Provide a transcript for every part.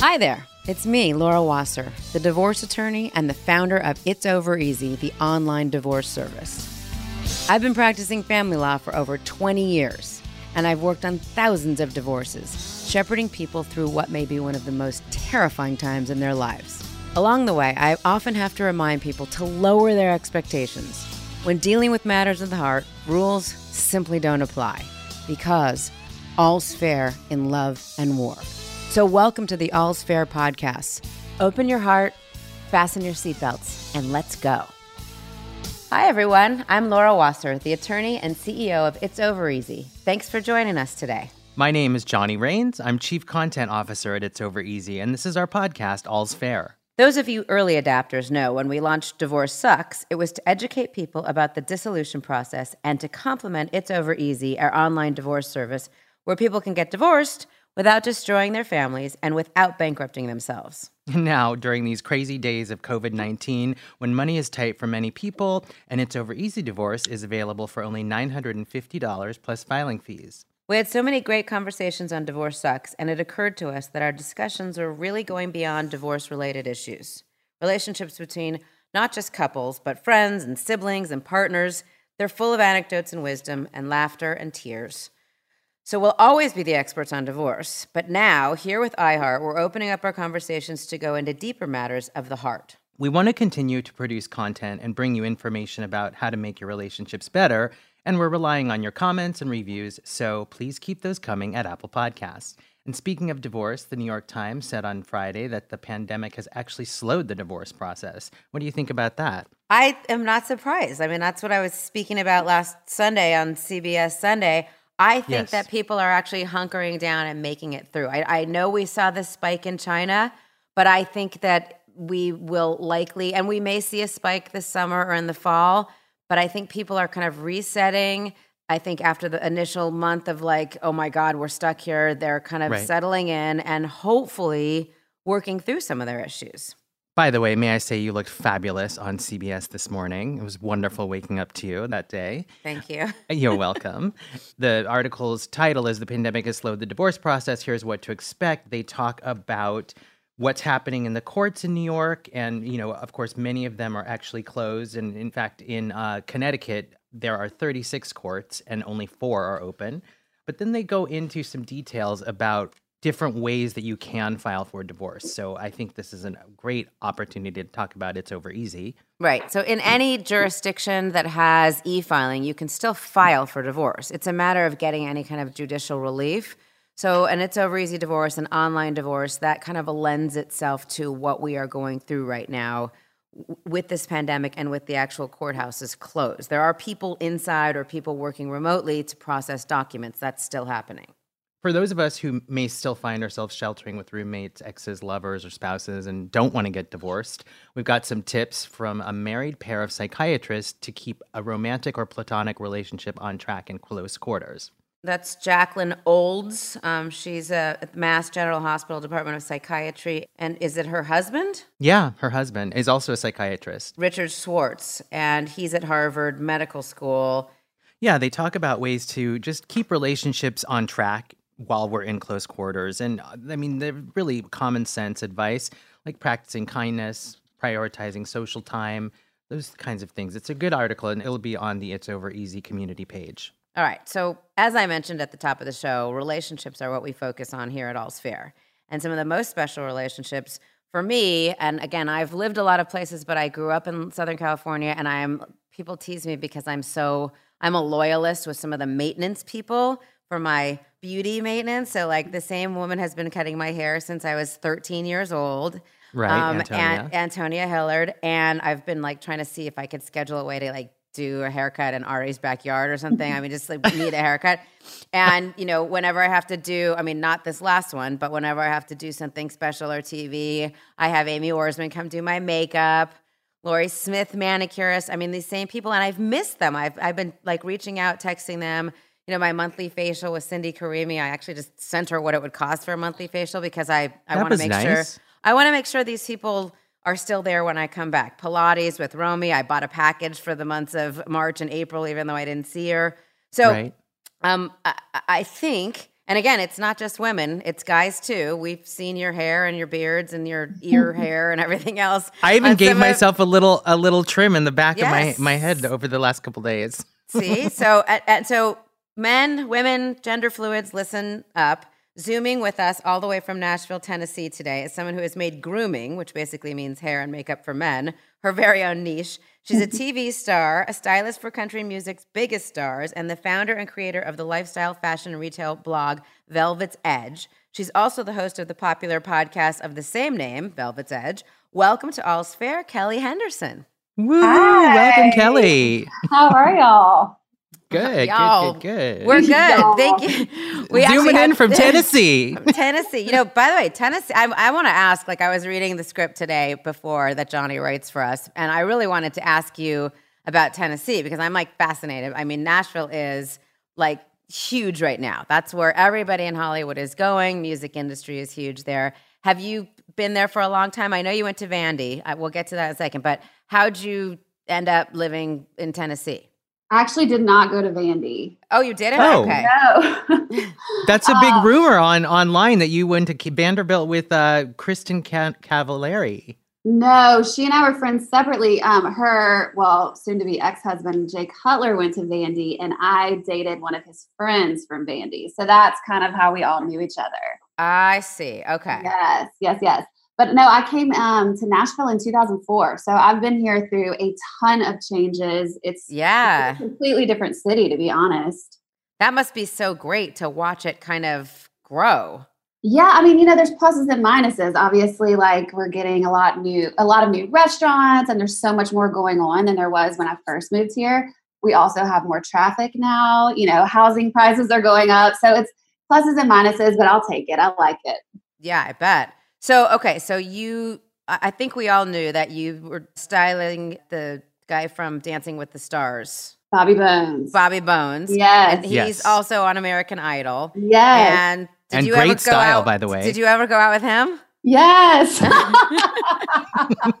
Hi there. It's me, Laura Wasser, the divorce attorney and the founder of It's Over Easy, the online divorce service. I've been practicing family law for over 20 years, and I've worked on thousands of divorces, shepherding people through what may be one of the most terrifying times in their lives. Along the way, I often have to remind people to lower their expectations. When dealing with matters of the heart, rules simply don't apply because all's fair in love and war. So, welcome to the All's Fair podcast. Open your heart, fasten your seatbelts, and let's go. Hi, everyone. I'm Laura Wasser, the attorney and CEO of It's Over Easy. Thanks for joining us today. My name is Johnny Rains. I'm Chief Content Officer at It's Over Easy, and this is our podcast, All's Fair. Those of you early adapters know when we launched Divorce Sucks, it was to educate people about the dissolution process and to complement It's Over Easy, our online divorce service, where people can get divorced without destroying their families and without bankrupting themselves. Now, during these crazy days of COVID 19, when money is tight for many people and It's Over Easy Divorce is available for only $950 plus filing fees. We had so many great conversations on Divorce Sucks, and it occurred to us that our discussions were really going beyond divorce related issues. Relationships between not just couples, but friends and siblings and partners, they're full of anecdotes and wisdom and laughter and tears. So we'll always be the experts on divorce, but now, here with iHeart, we're opening up our conversations to go into deeper matters of the heart. We want to continue to produce content and bring you information about how to make your relationships better, and we're relying on your comments and reviews, so please keep those coming at Apple Podcasts. And speaking of divorce, the New York Times said on Friday that the pandemic has actually slowed the divorce process. What do you think about that? I am not surprised. I mean, that's what I was speaking about last Sunday on CBS Sunday. I think Yes. that people are actually hunkering down and making it through. I, I know we saw this spike in China, but I think that we will likely, and we may see a spike this summer or in the fall, but I think people are kind of resetting. I think after the initial month of like, oh my God, we're stuck here, they're kind of Right. settling in and hopefully working through some of their issues. By the way, may I say you looked fabulous on CBS this morning? It was wonderful waking up to you that day. Thank you. You're welcome. the article's title is The Pandemic Has Slowed the Divorce Process. Here's what to expect. They talk about what's happening in the courts in New York. And, you know, of course, many of them are actually closed. And in fact, in uh, Connecticut, there are 36 courts and only four are open. But then they go into some details about different ways that you can file for divorce. So I think this is a great opportunity to talk about It's Over Easy. Right. So, in any jurisdiction that has e filing, you can still file for divorce. It's a matter of getting any kind of judicial relief. So, and it's over easy divorce and online divorce, that kind of lends itself to what we are going through right now with this pandemic and with the actual courthouses closed. There are people inside or people working remotely to process documents. That's still happening. For those of us who may still find ourselves sheltering with roommates, exes, lovers, or spouses and don't want to get divorced, we've got some tips from a married pair of psychiatrists to keep a romantic or platonic relationship on track in close quarters. That's Jacqueline Olds. Um, she's a at Mass General Hospital Department of Psychiatry. And is it her husband? Yeah, her husband is also a psychiatrist. Richard Schwartz, and he's at Harvard Medical School. Yeah, they talk about ways to just keep relationships on track while we're in close quarters. And uh, I mean, they're really common sense advice like practicing kindness, prioritizing social time, those kinds of things. It's a good article and it'll be on the It's Over Easy community page. All right. So, as I mentioned at the top of the show, relationships are what we focus on here at All's Fair. And some of the most special relationships for me, and again, I've lived a lot of places, but I grew up in Southern California, and I'm people tease me because I'm so I'm a loyalist with some of the maintenance people for my beauty maintenance. So, like the same woman has been cutting my hair since I was 13 years old. Right, um, Antonia. And Antonia Hillard. And I've been like trying to see if I could schedule a way to like do a haircut in Ari's backyard or something. I mean, just like need a haircut. And, you know, whenever I have to do, I mean, not this last one, but whenever I have to do something special or TV, I have Amy Orsman come do my makeup. Lori Smith, manicurist. I mean, these same people, and I've missed them. I've, I've been like reaching out, texting them. You know, my monthly facial with Cindy Karimi. I actually just sent her what it would cost for a monthly facial because I, I want to make nice. sure I want to make sure these people are still there when I come back. Pilates with Romy. I bought a package for the months of March and April, even though I didn't see her. So right? um, I, I think, And again, it's not just women, it's guys too. We've seen your hair and your beards and your ear hair and everything else. I even gave some of- myself a little a little trim in the back Yes. of my, my head over the last couple days. See, so and, and so men, women, gender fluids, listen up. Zooming with us all the way from Nashville, Tennessee today is someone who has made grooming, which basically means hair and makeup for men, her very own niche. She's a TV star, a stylist for country music's biggest stars, and the founder and creator of the lifestyle fashion and retail blog Velvet's Edge. She's also the host of the popular podcast of the same name, Velvet's Edge. Welcome to All's Fair, Kelly Henderson. Woo! Hi. Welcome, Kelly. How are y'all? Good, Y'all, good, good, good. We're good. Y'all. Thank you. We actually Zooming in had- from Tennessee. Tennessee. You know, by the way, Tennessee, I, I want to ask like, I was reading the script today before that Johnny writes for us, and I really wanted to ask you about Tennessee because I'm like fascinated. I mean, Nashville is like huge right now. That's where everybody in Hollywood is going. Music industry is huge there. Have you been there for a long time? I know you went to Vandy. I, we'll get to that in a second, but how'd you end up living in Tennessee? I actually did not go to Vandy. Oh, you did it? Oh. Okay. No. That's a big Uh, rumor on online that you went to Vanderbilt with uh, Kristen Ca- Cavallari. no, she and I were friends separately. Um, her, well, soon to be ex husband, Jay Cutler, went to Vandy, and I dated one of his friends from Vandy. So that's kind of how we all knew each other. I see. Okay. Yes, yes, yes. But no, I came um, to Nashville in 2004. So I've been here through a ton of changes. It's Yeah. a completely different city, to be honest. That must be so great to watch it kind of grow. Yeah, I mean, you know, there's pluses and minuses. Obviously, like we're getting a lot new, a lot of new restaurants, and there's so much more going on than there was when I first moved here. We also have more traffic now. You know, housing prices are going up, so it's pluses and minuses. But I'll take it. I like it. Yeah, I bet. So, okay, so you, I I think we all knew that you were styling the guy from Dancing with the Stars, Bobby Bones. Bobby Bones. Yes. And he's Yes. also on American Idol. Yes. And did And you great ever go style, out, by the way. Did you ever go out with him? Yes.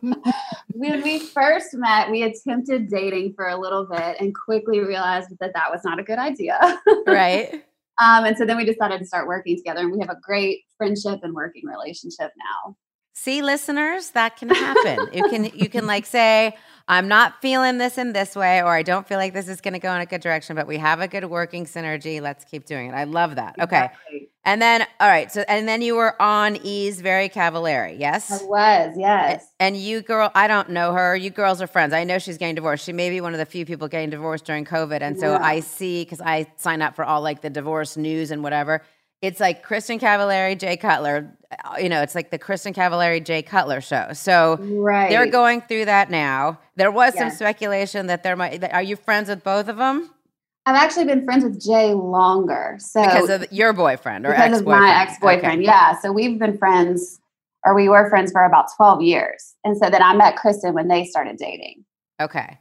when we first met, we attempted dating for a little bit and quickly realized that that was not a good idea. right. Um, and so then we decided to start working together, and we have a great friendship and working relationship now. See, listeners, that can happen. you can you can like say, I'm not feeling this in this way, or I don't feel like this is going to go in a good direction, but we have a good working synergy. Let's keep doing it. I love that. Okay. Exactly. And then, all right. So, and then you were on E's Very Cavallari, yes? I was, yes. And you girl, I don't know her. You girls are friends. I know she's getting divorced. She may be one of the few people getting divorced during COVID. And so Yeah. I see because I sign up for all like the divorce news and whatever. It's like Kristen Cavallari, Jay Cutler. You know, it's like the Kristen Cavallari, Jay Cutler show. So Right. they're going through that now. There was some speculation that there might. that- Are you friends with both of them I've actually been friends with Jay longer. So because of your boyfriend or because ex of boyfriend? my ex-boyfriend. Yeah. So we've been friends or we were friends for about 12 years. And so then I met Kristen when they started dating. Okay. okay.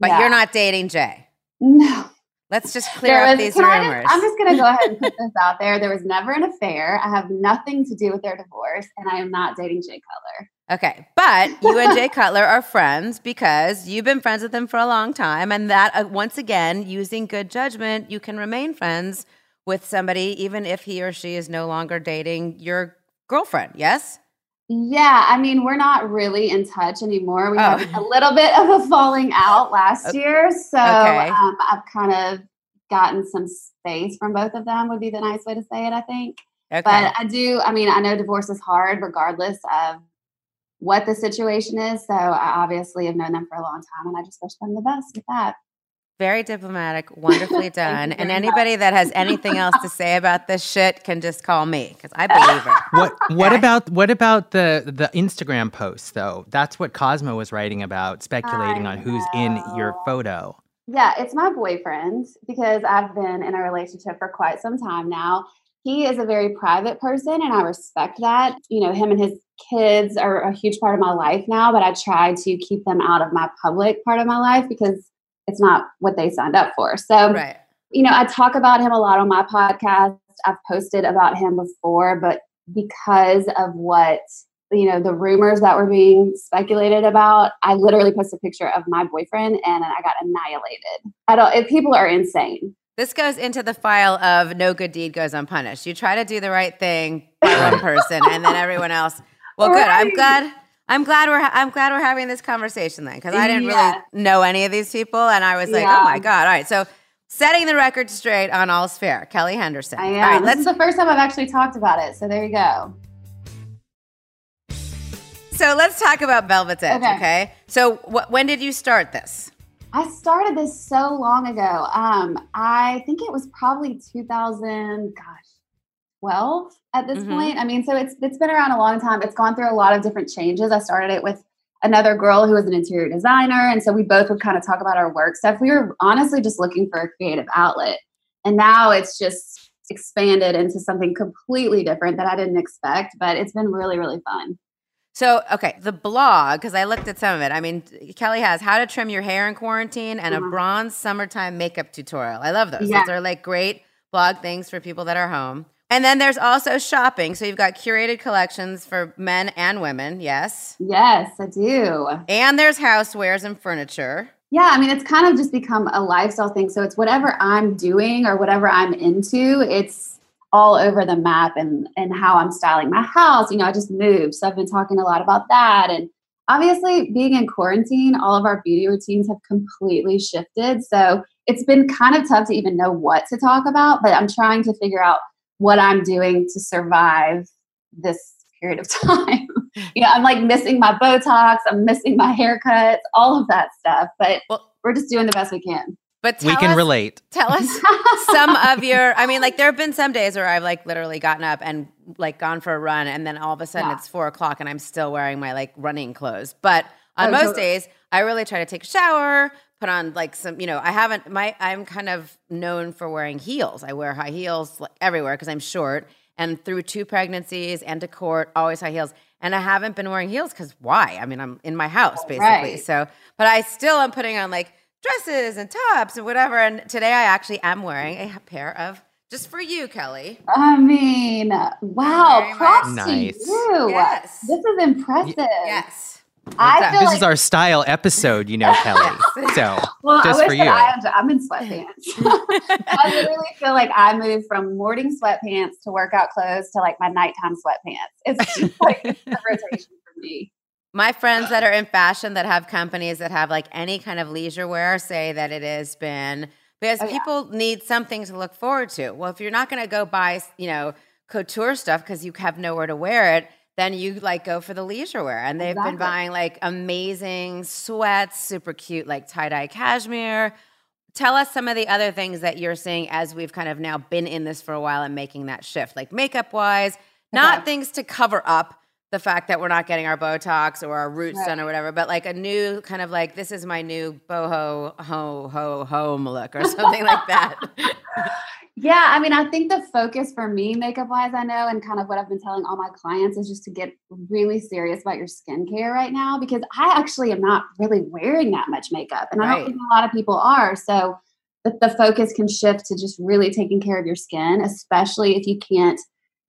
But Yeah. you're not dating Jay. No. Let's just clear There up was- these I just- rumors. I'm just going to go ahead and put this out there. There was never an affair. I have nothing to do with their divorce, and I am not dating Jay Cutler. Okay, but you and Jay Cutler are friends because you've been friends with him for a long time, and that uh, once again, using good judgment, you can remain friends with somebody even if he or she is no longer dating your girlfriend. Yes. Yeah, I mean, we're not really in touch anymore. We Oh. had a little bit of a falling out last Okay. year. So Okay. um, I've kind of gotten some space from both of them, would be the nice way to say it, I think. Okay. But I do, I mean, I know divorce is hard regardless of what the situation is. So I obviously have known them for a long time and I just wish them the best with that. Very diplomatic, wonderfully done. and very anybody that has anything else to say about this shit can just call me because I believe it. What what about what about the the Instagram post though? That's what Cosmo was writing about, speculating I on who's in your photo. Yeah, it's my boyfriend because I've been in a relationship for quite some time now. He is a very private person and I respect that. You know, him and his kids are a huge part of my life now, but I try to keep them out of my public part of my life because it's not what they signed up for. So, Right. you know, I talk about him a lot on my podcast. I've posted about him before, but because of what, you know, the rumors that were being speculated about, I literally posted a picture of my boyfriend and I got annihilated. I don't, if people are insane. This goes into the file of no good deed goes unpunished. You try to do the right thing by one person, and then everyone else. Well, good. I'm Right. glad. I'm glad we're. I'm glad we're having this conversation then, because I didn't Yeah. really know any of these people, and I was like, Yeah. oh my god. All right, so setting the record straight on all's fair. Kelly Henderson. I am. right, this is the first time I've actually talked about it. So there you go. So let's talk about Velvet's Edge, okay? Okay. So wh- when did you start this? I started this so long ago. Um, I think it was probably 2000, gosh, 12 at this Mhm. point. I mean, so it's it's been around a long time. It's gone through a lot of different changes. I started it with another girl who was an interior designer, and so we both would kind of talk about our work stuff. We were honestly just looking for a creative outlet, and now it's just expanded into something completely different that I didn't expect. But it's been really, really fun. So, okay, the blog, because I looked at some of it. I mean, Kelly has how to trim your hair in quarantine and a Mhm. bronze summertime makeup tutorial. I love those. Yeah. Those are like great blog things for people that are home. And then there's also shopping. So you've got curated collections for men and women, yes. Yes, I do. And there's housewares and furniture. Yeah, I mean, it's kind of just become a lifestyle thing. So it's whatever I'm doing or whatever I'm into, it's all over the map and and how I'm styling my house. You know, I just moved, so I've been talking a lot about that. And obviously, being in quarantine, all of our beauty routines have completely shifted. So it's been kind of tough to even know what to talk about. But I'm trying to figure out what I'm doing to survive this period of time. you know, I'm like missing my Botox, I'm missing my haircuts, all of that stuff. But Well, we're just doing the best we can. But we can us, relate. Tell us some of your i mean like there have been some days where i've like literally gotten up and like gone for a run and then all of a sudden Yeah. it's four o'clock and i'm still wearing my like running clothes but on Oh, most totally. days i really try to take a shower put on like some you know i haven't my i'm kind of known for wearing heels i wear high heels like, everywhere because i'm short and through two pregnancies and to court always high heels and i haven't been wearing heels because why i mean i'm in my house basically Right. so but i still am putting on like dresses and tops and whatever. And today I actually am wearing a pair of just for you, Kelly. I mean, wow, props nice. to you. Yes. This is impressive. Yes. I What's feel This like is our style episode, you know, Kelly. So well, just I for you. I, I'm in sweatpants. I literally feel like I moved from morning sweatpants to workout clothes to like my nighttime sweatpants. It's just like a rotation for me. My friends that are in fashion that have companies that have like any kind of leisure wear say that it has been because Oh, yeah. people need something to look forward to. Well, if you're not going to go buy, you know, couture stuff because you have nowhere to wear it, then you like go for the leisure wear. And they've been buying like amazing sweats, super cute, like tie dye cashmere. Tell us some of the other things that you're seeing as we've kind of now been in this for a while and making that shift, like makeup wise, not Okay. things to cover up the fact that we're not getting our Botox or our roots done or whatever, but like a new kind of like this is my new boho ho ho home look or something like that. Yeah, I mean, I think the focus for me, makeup wise, I know, and kind of what I've been telling all my clients is just to get really serious about your skincare right now because I actually am not really wearing that much makeup. And I don't think a lot of people are. So the, the focus can shift to just really taking care of your skin, especially if you can't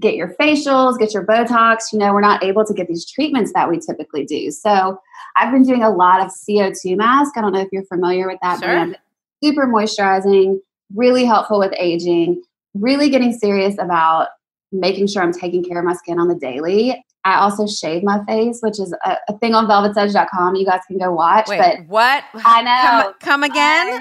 get your facials, get your Botox. You know, we're not able to get these treatments that we typically do. So I've been doing a lot of CO2 mask. I don't know if you're familiar with that Sure. brand. Super moisturizing, really helpful with aging, really getting serious about making sure I'm taking care of my skin on the daily. I also shave my face, which is a, a thing on velvetsedge.com. You guys can go watch. Wait, but what? I know. Come, come again? I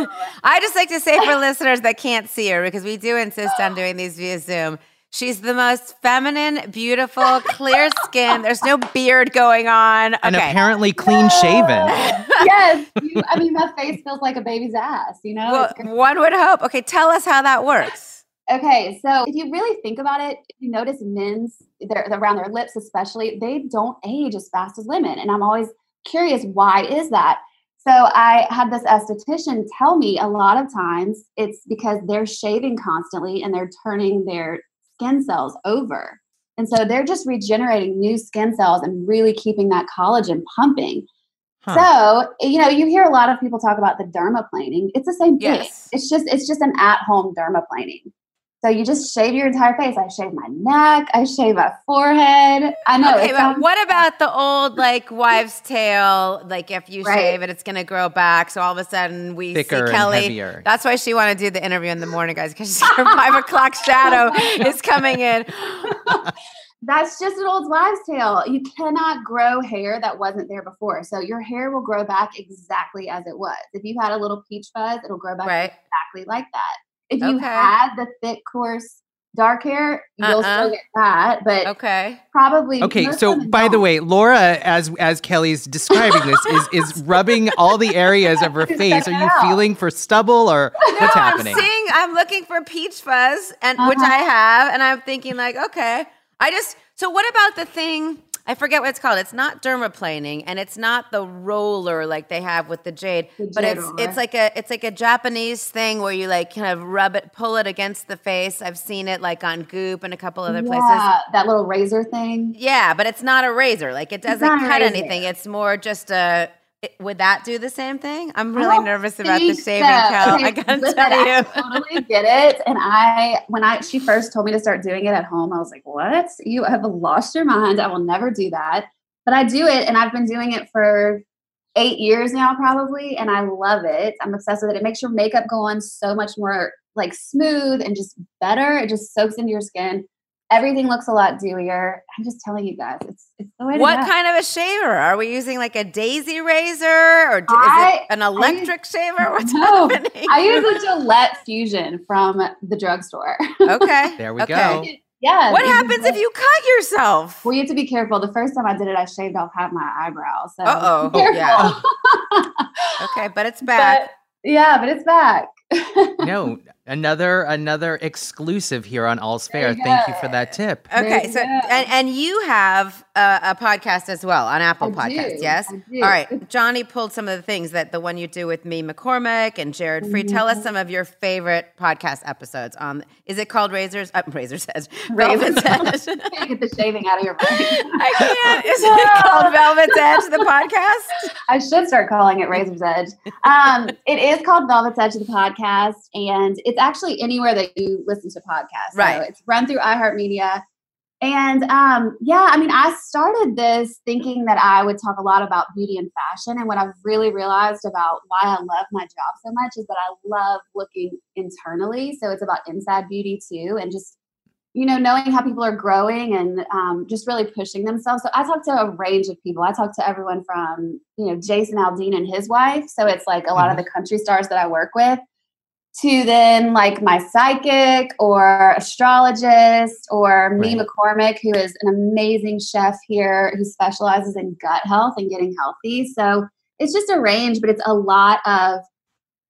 know. I just like to say for listeners that can't see her because we do insist on doing these via Zoom. She's the most feminine, beautiful, clear skin. There's no beard going on. and apparently clean shaven. yes. You, I mean, my face feels like a baby's ass, you know? Well, one would hope. Okay, tell us how that works. Okay, so if you really think about it, if you notice men's their around their lips especially, they don't age as fast as women. And I'm always curious why is that? So I had this esthetician tell me a lot of times it's because they're shaving constantly and they're turning their skin cells over. And so they're just regenerating new skin cells and really keeping that collagen pumping. Huh. So, you know, you hear a lot of people talk about the dermaplaning. It's the same thing. Yes. It's just it's just an at-home dermaplaning. So you just shave your entire face. I shave my neck. I shave my forehead. I know. Okay, but what about the old like wives' tale? Like if you right. shave it, it's going to grow back. So all of a sudden we Thicker see Kelly. That's why she wanted to do the interview in the morning, guys, because her five o'clock shadow is coming in. That's just an old wives' tale. You cannot grow hair that wasn't there before. So your hair will grow back exactly as it was. If you had a little peach fuzz, it'll grow back right. exactly like that. If you okay. had the thick, coarse, dark hair, you'll uh-uh. still get that. But okay, probably. Okay, so by don't. the way, Laura, as as Kelly's describing this, is is rubbing all the areas of her face. Are you out. feeling for stubble or no, what's happening? I'm seeing. I'm looking for peach fuzz, and uh-huh. which I have, and I'm thinking like, okay, I just. So what about the thing? I forget what it's called. It's not dermaplaning and it's not the roller like they have with the jade, the but it's roller. it's like a it's like a Japanese thing where you like kind of rub it, pull it against the face. I've seen it like on Goop and a couple other yeah, places. That little razor thing. Yeah, but it's not a razor. Like it doesn't cut anything. It's more just a would that do the same thing? I'm really nervous about the shaving, so. Cal. Okay, I gotta listen, tell you. I totally get it. And I, when I she first told me to start doing it at home, I was like, "What? You have lost your mind. I will never do that." But I do it, and I've been doing it for eight years now, probably, and I love it. I'm obsessed with it. It makes your makeup go on so much more like smooth and just better. It just soaks into your skin everything looks a lot dewier. I'm just telling you guys, it's it's the way. What kind of a shaver are we using? Like a daisy razor, or is I, it an electric use, shaver? What's no, happening? I use a Gillette Fusion from the drugstore. Okay, there we okay. go. Yeah. What happens if you cut yourself? Well, you have to be careful. The first time I did it, I shaved off half my eyebrows. So oh, yeah. okay, but it's back. But, yeah, but it's back. No, Another another exclusive here on All's Fair. You Thank you for that tip. Okay, so and, and you have a, a, podcast as well on Apple I Podcasts, do. yes? All right, Johnny pulled some of the things that the one you do with Mee, McCormick, and Jared Free. Mm-hmm. Tell us mm-hmm. some of your favorite podcast episodes. Um, is it called Razors? Uh, Razor's Edge. Velvet's Edge. can't get the shaving out of your brain. I can't. Is no. it called Velvet's Edge, the podcast? I should start calling it Razor's Edge. Um, it is called Velvet's Edge, the podcast, and it's it's actually anywhere that you listen to podcasts. Right. So it's run through iHeartMedia. And um, yeah, I mean, I started this thinking that I would talk a lot about beauty and fashion. And what I've really realized about why I love my job so much is that I love looking internally. So it's about inside beauty too, and just you know knowing how people are growing and um, just really pushing themselves. So I talk to a range of people. I talk to everyone from you know Jason Aldean and his wife. So it's like a lot mm-hmm. of the country stars that I work with to then like my psychic or astrologist or right. Mee McCormick, who is an amazing chef here who specializes in gut health and getting healthy. So it's just a range, but it's a lot of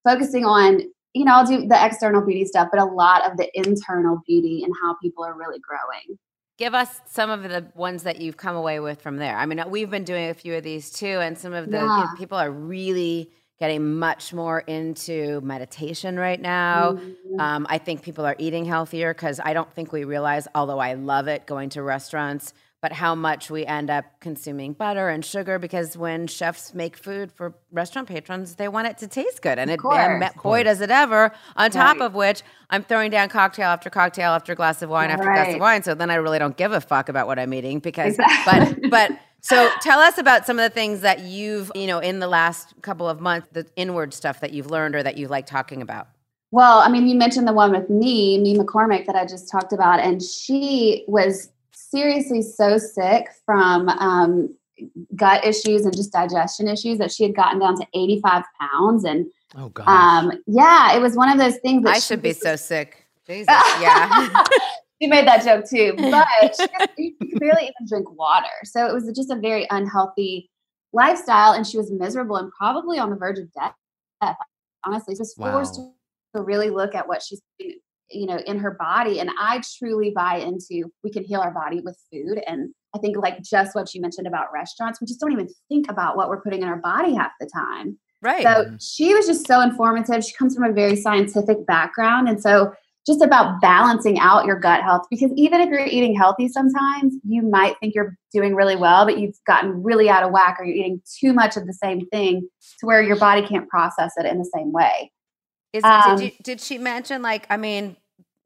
focusing on, you know, I'll do the external beauty stuff, but a lot of the internal beauty and how people are really growing. Give us some of the ones that you've come away with from there. I mean, we've been doing a few of these too, and some of the yeah. people are really getting much more into meditation right now. Mm-hmm. Um, I think people are eating healthier because I don't think we realize, although I love it going to restaurants, but how much we end up consuming butter and sugar because when chefs make food for restaurant patrons, they want it to taste good. And, it, and boy, does it ever. On top right. of which, I'm throwing down cocktail after cocktail after glass of wine after right. glass of wine. So then I really don't give a fuck about what I'm eating because, exactly. but, but, so tell us about some of the things that you've, you know, in the last couple of months, the inward stuff that you've learned or that you like talking about. Well, I mean, you mentioned the one with me, Mee McCormick, that I just talked about, and she was seriously so sick from um, gut issues and just digestion issues that she had gotten down to 85 pounds. And oh god, um, yeah, it was one of those things that I should be so sick. Jesus, yeah. she made that joke too, but she, could barely even drink water. So it was just a very unhealthy lifestyle, and she was miserable and probably on the verge of death. Honestly, she was forced wow. to really look at what she's you know in her body and i truly buy into we can heal our body with food and i think like just what you mentioned about restaurants we just don't even think about what we're putting in our body half the time right so she was just so informative she comes from a very scientific background and so just about balancing out your gut health because even if you're eating healthy sometimes you might think you're doing really well but you've gotten really out of whack or you're eating too much of the same thing to where your body can't process it in the same way. Is, um, did, you, did she mention like i mean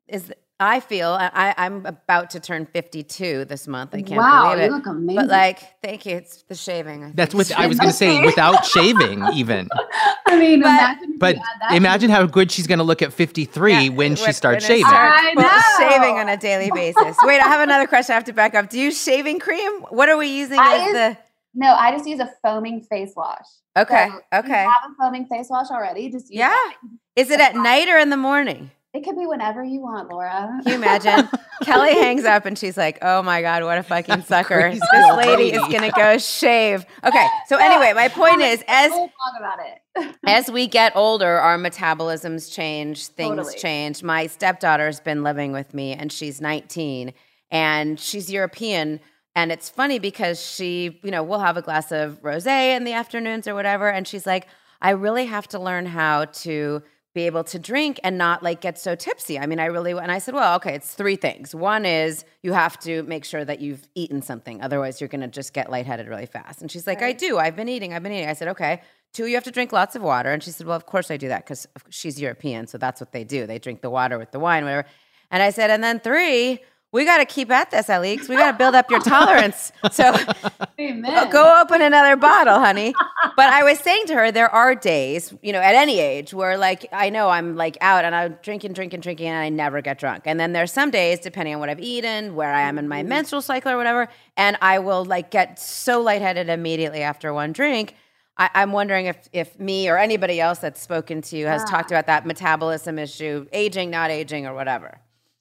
is I feel I, I'm about to turn 52 this month. I can't wow, believe it. you look amazing. But like, thank you. It's the shaving. I That's what I was going to say. Without shaving, even. I mean, But- imagine But that imagine how good she's going to look at 53 Yeah, when she starts when shaving. starts I know. Shaving on a daily basis. Wait, I have another question. I have to back up. Do you use shaving cream? What are we using I as use- the? No, I just use a foaming face wash. Okay, So if okay. You have a foaming face wash already. Just use Yeah. that. Is it at night or in the morning? It could be whenever you want, Laura. Can you imagine? Kelly hangs up and she's like, "Oh my god, what a fucking sucker! This lady is gonna go shave." Okay, so anyway, my point is, as We'll about it. as we get older, our metabolisms change, things Totally. change. My stepdaughter's been living with me and she's 19 and she's European. And it's funny because she, you know, we'll have a glass of rose in the afternoons or whatever. And she's like, I really have to learn how to be able to drink and not like get so tipsy. I mean, I really, and I said, well, okay, it's three things. One is you have to make sure that you've eaten something. Otherwise, you're going to just get lightheaded really fast. And she's like, I do. I've been eating. I've been eating. I said, okay. Two, you have to drink lots of water. And she said, Well, of course I do that because she's European. So that's what they do. They drink the water with the wine, whatever. And I said, And then three, we got to keep at this, Alix. We got to build up your tolerance. So Amen. go open another bottle, honey. But I was saying to her, there are days, you know, at any age where like I know I'm like out and I'm drinking, drinking, drinking, and I never get drunk. And then there's some days, depending on what I've eaten, where I am in my mm-hmm. menstrual cycle or whatever, and I will like get so lightheaded immediately after one drink. I, I'm wondering if if Mee or anybody else that's spoken to you has Yeah. talked about that metabolism issue, aging, not aging, or whatever.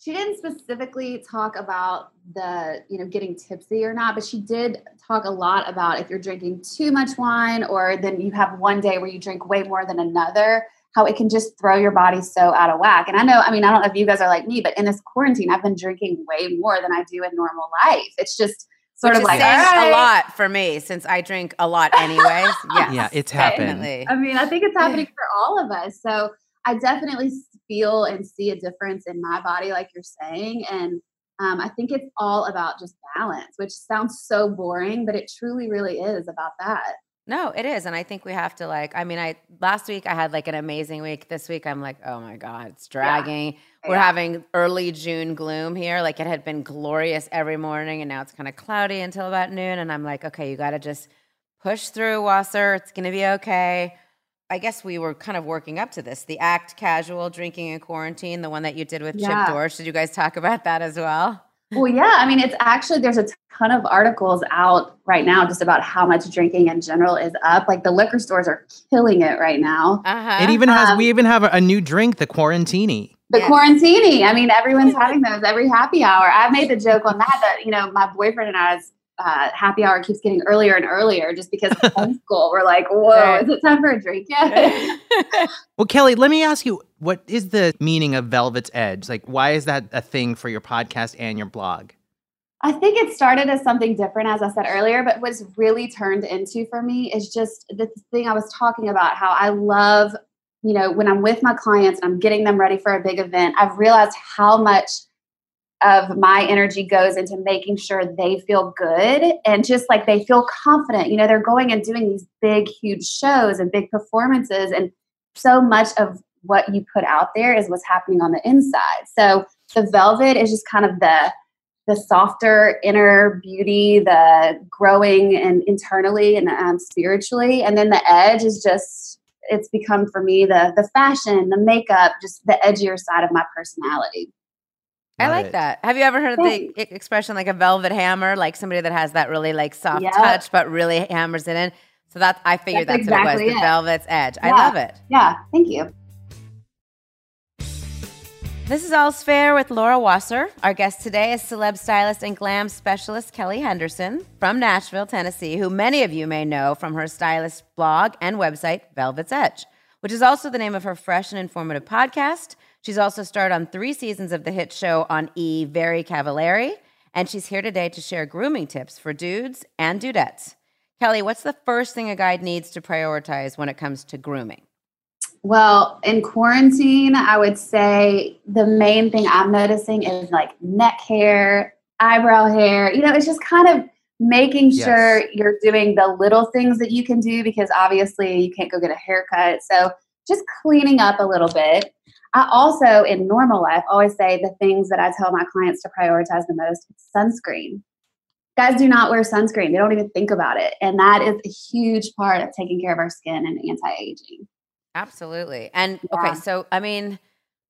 She didn't specifically talk about the you know getting tipsy or not but she did talk a lot about if you're drinking too much wine or then you have one day where you drink way more than another how it can just throw your body so out of whack and i know i mean i don't know if you guys are like me but in this quarantine i've been drinking way more than i do in normal life it's just sort Which of like saying a lot for me since I drink a lot anyways. yeah, Yeah, it's happening. I mean, I think it's happening for all of us. So I definitely feel and see a difference in my body, like you're saying. And um, I think it's all about just balance, which sounds so boring, but it truly, really is about that. No, it is. And I think we have to like, I mean, I last week I had like an amazing week. This week I'm like, oh my God, it's dragging. We're Yeah. having early June gloom here. Like it had been glorious every morning and now it's kind of cloudy until about noon. And I'm like, okay, you got to just push through, Wasser. It's going to be okay. I guess we were kind of working up to this. The act casual drinking in quarantine, the one that you did with Yeah. Chip Dorsch. Did you guys talk about that as well? Well, yeah. I mean, it's actually, there's a ton of articles out right now just about how much drinking in general is up. Like the liquor stores are killing it right now. Uh-huh. It even has, Um, we even have a, a new drink, the Quarantini. The Yes. quarantini. I mean, everyone's having those every happy hour. I made the joke on that that you know my boyfriend and I's uh, happy hour keeps getting earlier and earlier just because of homeschool. We're like, whoa, Right. is it time for a drink yet? Well, Kelly, let me ask you, what is the meaning of Velvet's Edge? Like, why is that a thing for your podcast and your blog? I think it started as something different, as I said earlier, but what's really turned into for me is just the thing I was talking about how I love, you know, when I'm with my clients and I'm getting them ready for a big event, I've realized how much of my energy goes into making sure they feel good and just like they feel confident. You know, they're going and doing these big, huge shows and big performances, and so much of what you put out there is what's happening on the inside. So the velvet is just kind of the the softer inner beauty, the growing and internally and um, spiritually, and then the edge is just it's become for me the the fashion, the makeup, just the edgier side of my personality. I like it. that. Have you ever heard of the expression like a velvet hammer, like somebody that has that really like soft Yep. touch, but really hammers it in? So that's I figured that's, That's what it was. exactly The it. velvet's edge. I love it. Yeah, thank you. This is All's Fair with Laura Wasser. Our guest today is celeb stylist and glam specialist Kelly Henderson from Nashville, Tennessee, who many of you may know from her stylist blog and website, Velvet's Edge, which is also the name of her fresh and informative podcast. She's also starred on three seasons of the hit show on E! Very Cavallari, and she's here today to share grooming tips for dudes and dudettes. Kelly, what's the first thing a guy needs to prioritize when it comes to grooming? Well, in quarantine, I would say the main thing I'm noticing is like neck hair, eyebrow hair. You know, it's just kind of making Yes. sure you're doing the little things that you can do because obviously you can't go get a haircut. So just cleaning up a little bit. I also, in normal life, always say the things that I tell my clients to prioritize the most sunscreen. Guys do not wear sunscreen, they don't even think about it. And that is a huge part of taking care of our skin and anti aging. Absolutely. And yeah. okay, so I mean,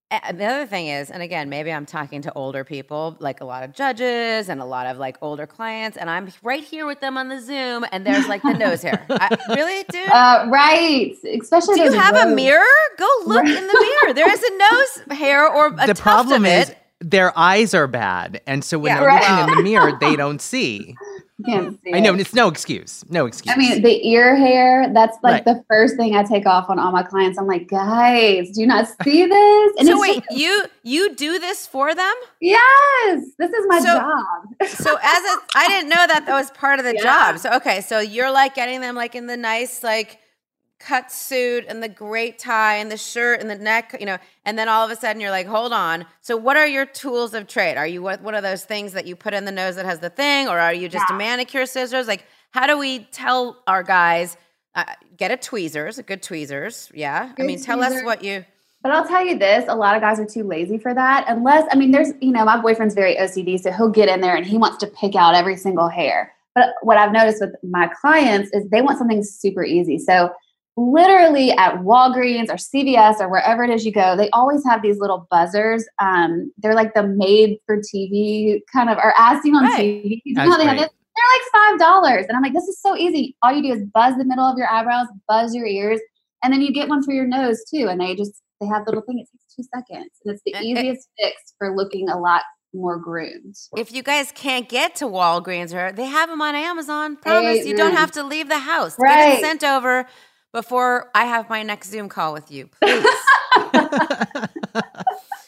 the other thing is, and again, maybe I'm talking to older people, like a lot of judges and a lot of like older clients, and I'm right here with them on the Zoom, and there's like the nose hair. I, really, dude? Uh, right. Especially. Do you have a mirror? Go look right. in the mirror. There is a nose hair or a the problem is their eyes are bad, and so when yeah, they're right. looking in the mirror, they don't see. Can't see I know, it. it's no excuse. No excuse. I mean, the ear hair, that's like right. the first thing I take off on all my clients. I'm like, guys, do you not see this? And so wait, just, you you do this for them? Yes. This is my so, job. so as a I didn't know that that was part of the yeah. job. So okay, so you're like getting them like in the nice like cut suit and the great tie and the shirt and the neck, you know, and then all of a sudden you're like, hold on. So what are your tools of trade? Are you one of those things that you put in the nose that has the thing, or are you just yeah. a manicure scissors? Like, how do we tell our guys uh, get a tweezers, a good tweezers? Yeah, good I mean, tell tweezers. us what you. But I'll tell you this: a lot of guys are too lazy for that. Unless, I mean, there's, you know, my boyfriend's very OCD, so he'll get in there and he wants to pick out every single hair. But what I've noticed with my clients is they want something super easy. So literally at Walgreens or CVS or wherever it is you go, they always have these little buzzers. Um, they're like the made for TV kind of, or as seen on right. TV. You know, they have this, they're like five dollars, and I'm like, this is so easy. All you do is buzz the middle of your eyebrows, buzz your ears, and then you get one for your nose too. And they just they have the little thing. It takes two seconds, and it's the easiest fix for looking a lot more groomed. If you guys can't get to Walgreens or they have them on Amazon, promise you don't have to leave the house. Right. Get it sent over before I have my next Zoom call with you, please.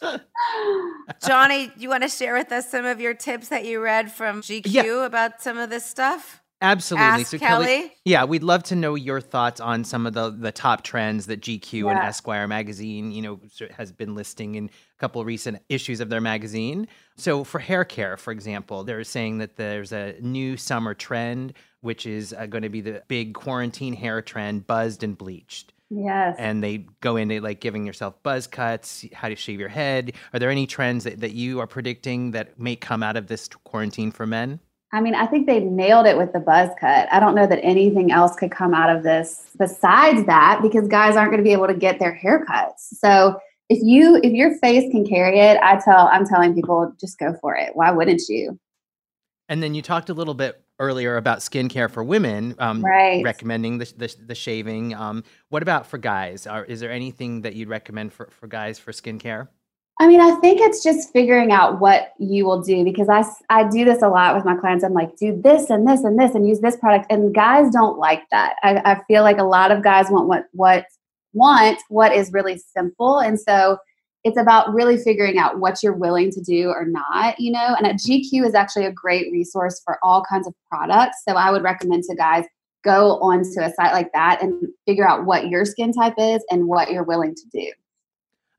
Johnny, you want to share with us some of your tips that you read from GQ yeah. about some of this stuff? Absolutely. Ask so Kelly. Kelly. yeah, we'd love to know your thoughts on some of the the top trends that GQ yeah. and Esquire magazine, you know, has been listing in a couple recent issues of their magazine. So for hair care, for example, they're saying that there's a new summer trend which is uh, going to be the big quarantine hair trend, buzzed and bleached. Yes. And they go into like giving yourself buzz cuts, how to shave your head. Are there any trends that, that you are predicting that may come out of this quarantine for men? I mean, I think they nailed it with the buzz cut. I don't know that anything else could come out of this besides that because guys aren't going to be able to get their haircuts. So if you if your face can carry it, I tell I'm telling people just go for it. Why wouldn't you? And then you talked a little bit earlier about skincare for women, um, right. recommending the, the, the shaving. Um, what about for guys? Are, is there anything that you'd recommend for, for guys for skincare? I mean, I think it's just figuring out what you will do because I, I do this a lot with my clients. I'm like, do this and this and this and use this product. And guys don't like that. I, I feel like a lot of guys want what, what, want what is really simple. And so it's about really figuring out what you're willing to do or not, you know. And GQ is actually a great resource for all kinds of products. So I would recommend to guys go onto a site like that and figure out what your skin type is and what you're willing to do.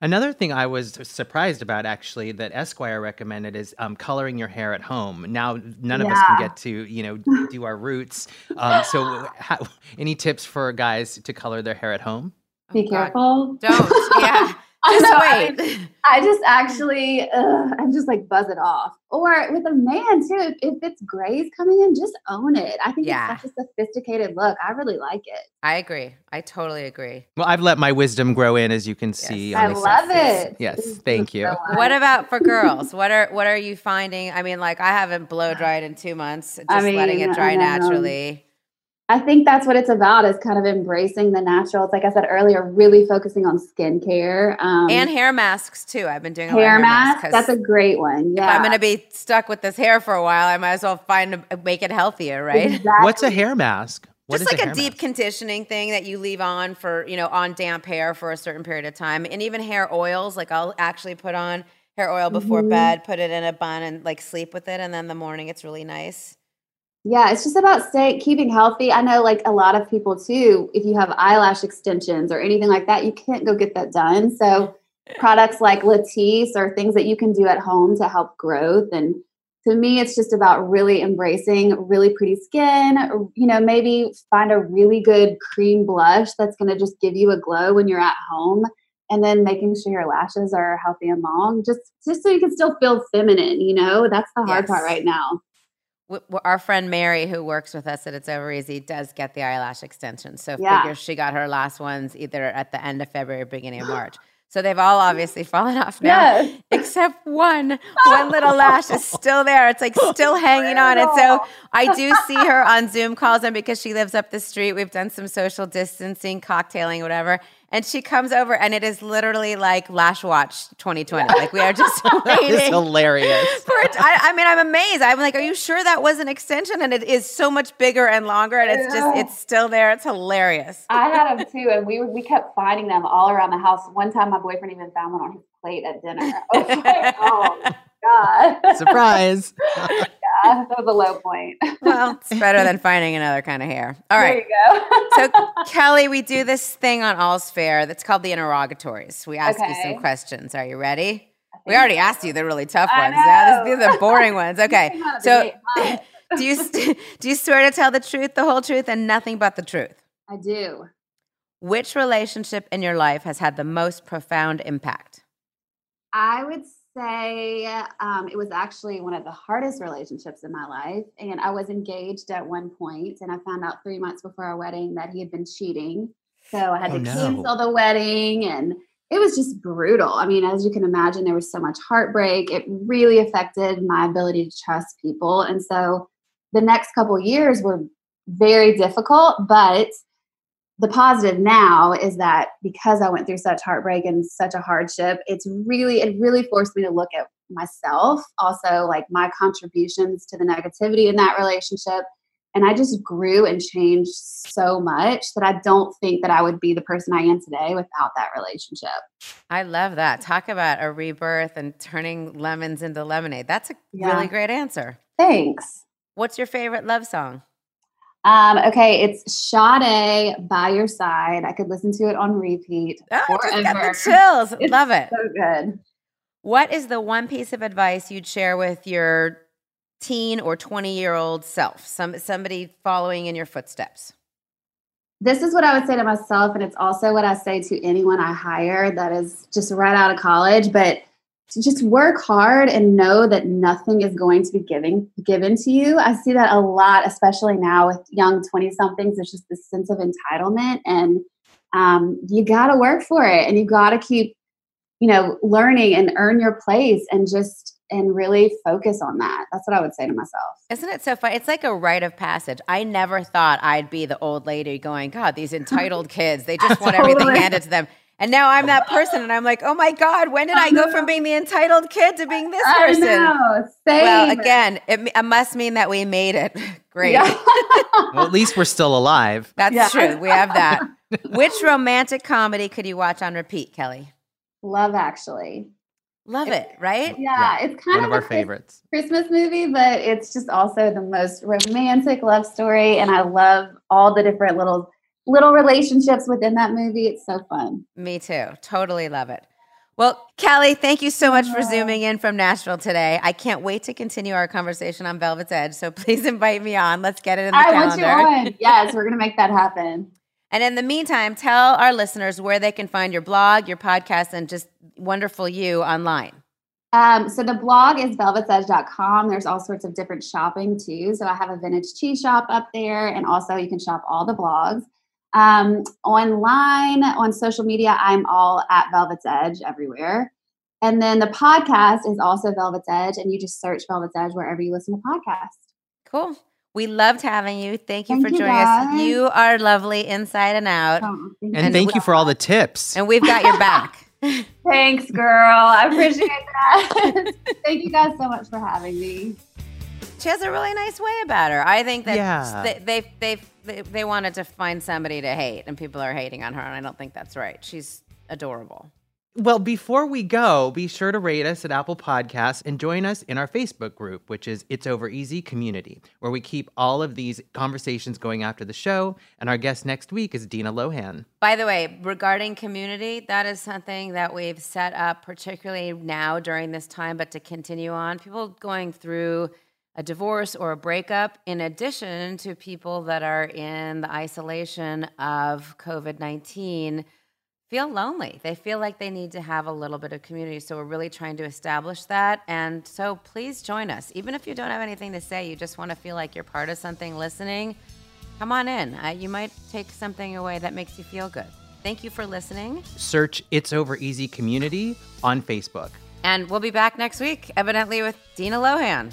Another thing I was surprised about actually that Esquire recommended is um, coloring your hair at home. Now, none yeah. of us can get to, you know, do our roots. Um, so, how, any tips for guys to color their hair at home? Be oh, careful. Don't. Yeah. Just wait. I, I, just actually, uh, I'm just like buzz it off. Or with a man too, if, if it's grays coming in, just own it. I think yeah. it's such a sophisticated look. I really like it. I agree. I totally agree. Well, I've let my wisdom grow in, as you can see. Yes. I love it. Yes, thank you. what about for girls? What are what are you finding? I mean, like I haven't blow dried in two months. Just I mean, letting it dry naturally. I think that's what it's about is kind of embracing the natural. It's like I said earlier, really focusing on skincare. Um, and hair masks too. I've been doing hair, hair masks. That's a great one. Yeah. If I'm going to be stuck with this hair for a while, I might as well find a, make it healthier, right? Exactly. What's a hair mask? What Just like a, a deep mask? conditioning thing that you leave on for, you know, on damp hair for a certain period of time. And even hair oils, like I'll actually put on hair oil before mm-hmm. bed, put it in a bun and like sleep with it. And then the morning it's really nice. Yeah, it's just about staying keeping healthy. I know like a lot of people too, if you have eyelash extensions or anything like that, you can't go get that done. So products like Latisse are things that you can do at home to help growth. And to me, it's just about really embracing really pretty skin. You know, maybe find a really good cream blush that's going to just give you a glow when you're at home and then making sure your lashes are healthy and long, just just so you can still feel feminine. You know, that's the hard yes. part right now. Our friend Mary, who works with us at It's Over Easy, does get the eyelash extension. So yeah. figure she got her last ones either at the end of February or beginning of March. So they've all obviously fallen off now, yes. except one. One little lash is still there. It's like still hanging on. And so I do see her on Zoom calls, and because she lives up the street, we've done some social distancing, cocktailing, whatever. And she comes over, and it is literally like Lash Watch 2020. Like we are just waiting. it's hilarious. For it. I, I, mean, I'm amazed. I'm like, are you sure that was an extension? And it is so much bigger and longer, and it's just it's still there. It's hilarious. I had them too, and we we kept finding them all around the house. One time, my boyfriend even found one on his plate at dinner. I was like, oh God. Surprise. yeah, that was a low point. well, it's better than finding another kind of hair. All right. There you go. so, Kelly, we do this thing on All's Fair that's called the interrogatories. We ask okay. you some questions. Are you ready? We already asked you the really tough ones. Yeah, these are the boring ones. Okay. So, do you do you swear to tell the truth, the whole truth, and nothing but the truth? I do. Which relationship in your life has had the most profound impact? I would say um, it was actually one of the hardest relationships in my life. And I was engaged at one point, and I found out three months before our wedding that he had been cheating. So I had oh, to no. cancel the wedding, and it was just brutal. I mean, as you can imagine, there was so much heartbreak. It really affected my ability to trust people. And so the next couple years were very difficult, but the positive now is that because I went through such heartbreak and such a hardship, it's really, it really forced me to look at myself, also like my contributions to the negativity in that relationship. And I just grew and changed so much that I don't think that I would be the person I am today without that relationship. I love that. Talk about a rebirth and turning lemons into lemonade. That's a yeah. really great answer. Thanks. What's your favorite love song? Um, okay, it's Sade by your side. I could listen to it on repeat. Oh, forever. got the chills. It's Love it. So good. What is the one piece of advice you'd share with your teen or 20 year old self? Some somebody following in your footsteps. This is what I would say to myself, and it's also what I say to anyone I hire that is just right out of college. But to just work hard and know that nothing is going to be giving given to you. I see that a lot, especially now with young 20 somethings. There's just this sense of entitlement, and um, you got to work for it, and you got to keep, you know, learning and earn your place, and just and really focus on that. That's what I would say to myself. Isn't it so fun? It's like a rite of passage. I never thought I'd be the old lady going, God, these entitled kids, they just want totally. everything handed to them. And now I'm that person, and I'm like, oh my God, when did I go from being the entitled kid to being this person? I know. Same. Well, again, it, it, must mean that we made it. Great. Yeah. well, at least we're still alive. That's yeah. true. We have that. Which romantic comedy could you watch on repeat, Kelly? Love Actually. Love it, right? Yeah, yeah. it's kind One of, of our favorites. Christmas movie, but it's just also the most romantic love story. And I love all the different little little relationships within that movie. It's so fun. Me too. Totally love it. Well, Kelly, thank you so much for zooming in from Nashville today. I can't wait to continue our conversation on Velvet's Edge. So please invite me on. Let's get it in the I calendar. Want you on. Yes, we're going to make that happen. And in the meantime, tell our listeners where they can find your blog, your podcast, and just wonderful you online. Um, so the blog is velvetsedge.com. There's all sorts of different shopping too. So I have a vintage tea shop up there, and also you can shop all the blogs. Um, online, on social media, I'm all at Velvet's Edge everywhere. And then the podcast is also Velvet's Edge, and you just search Velvet's Edge wherever you listen to podcasts. Cool. We loved having you. Thank you thank for joining us. You are lovely inside and out. Oh, thank and thank you for all the tips. And we've got your back. Thanks, girl. I appreciate that. thank you guys so much for having me. She has a really nice way about her. I think that yeah. they, they, they they, they wanted to find somebody to hate, and people are hating on her, and I don't think that's right. She's adorable. Well, before we go, be sure to rate us at Apple Podcasts and join us in our Facebook group, which is It's Over Easy Community, where we keep all of these conversations going after the show. And our guest next week is Dina Lohan. By the way, regarding community, that is something that we've set up, particularly now during this time, but to continue on. People going through a divorce or a breakup, in addition to people that are in the isolation of COVID 19, feel lonely. They feel like they need to have a little bit of community. So we're really trying to establish that. And so please join us. Even if you don't have anything to say, you just want to feel like you're part of something listening, come on in. Uh, you might take something away that makes you feel good. Thank you for listening. Search It's Over Easy Community on Facebook. And we'll be back next week, evidently with Dina Lohan.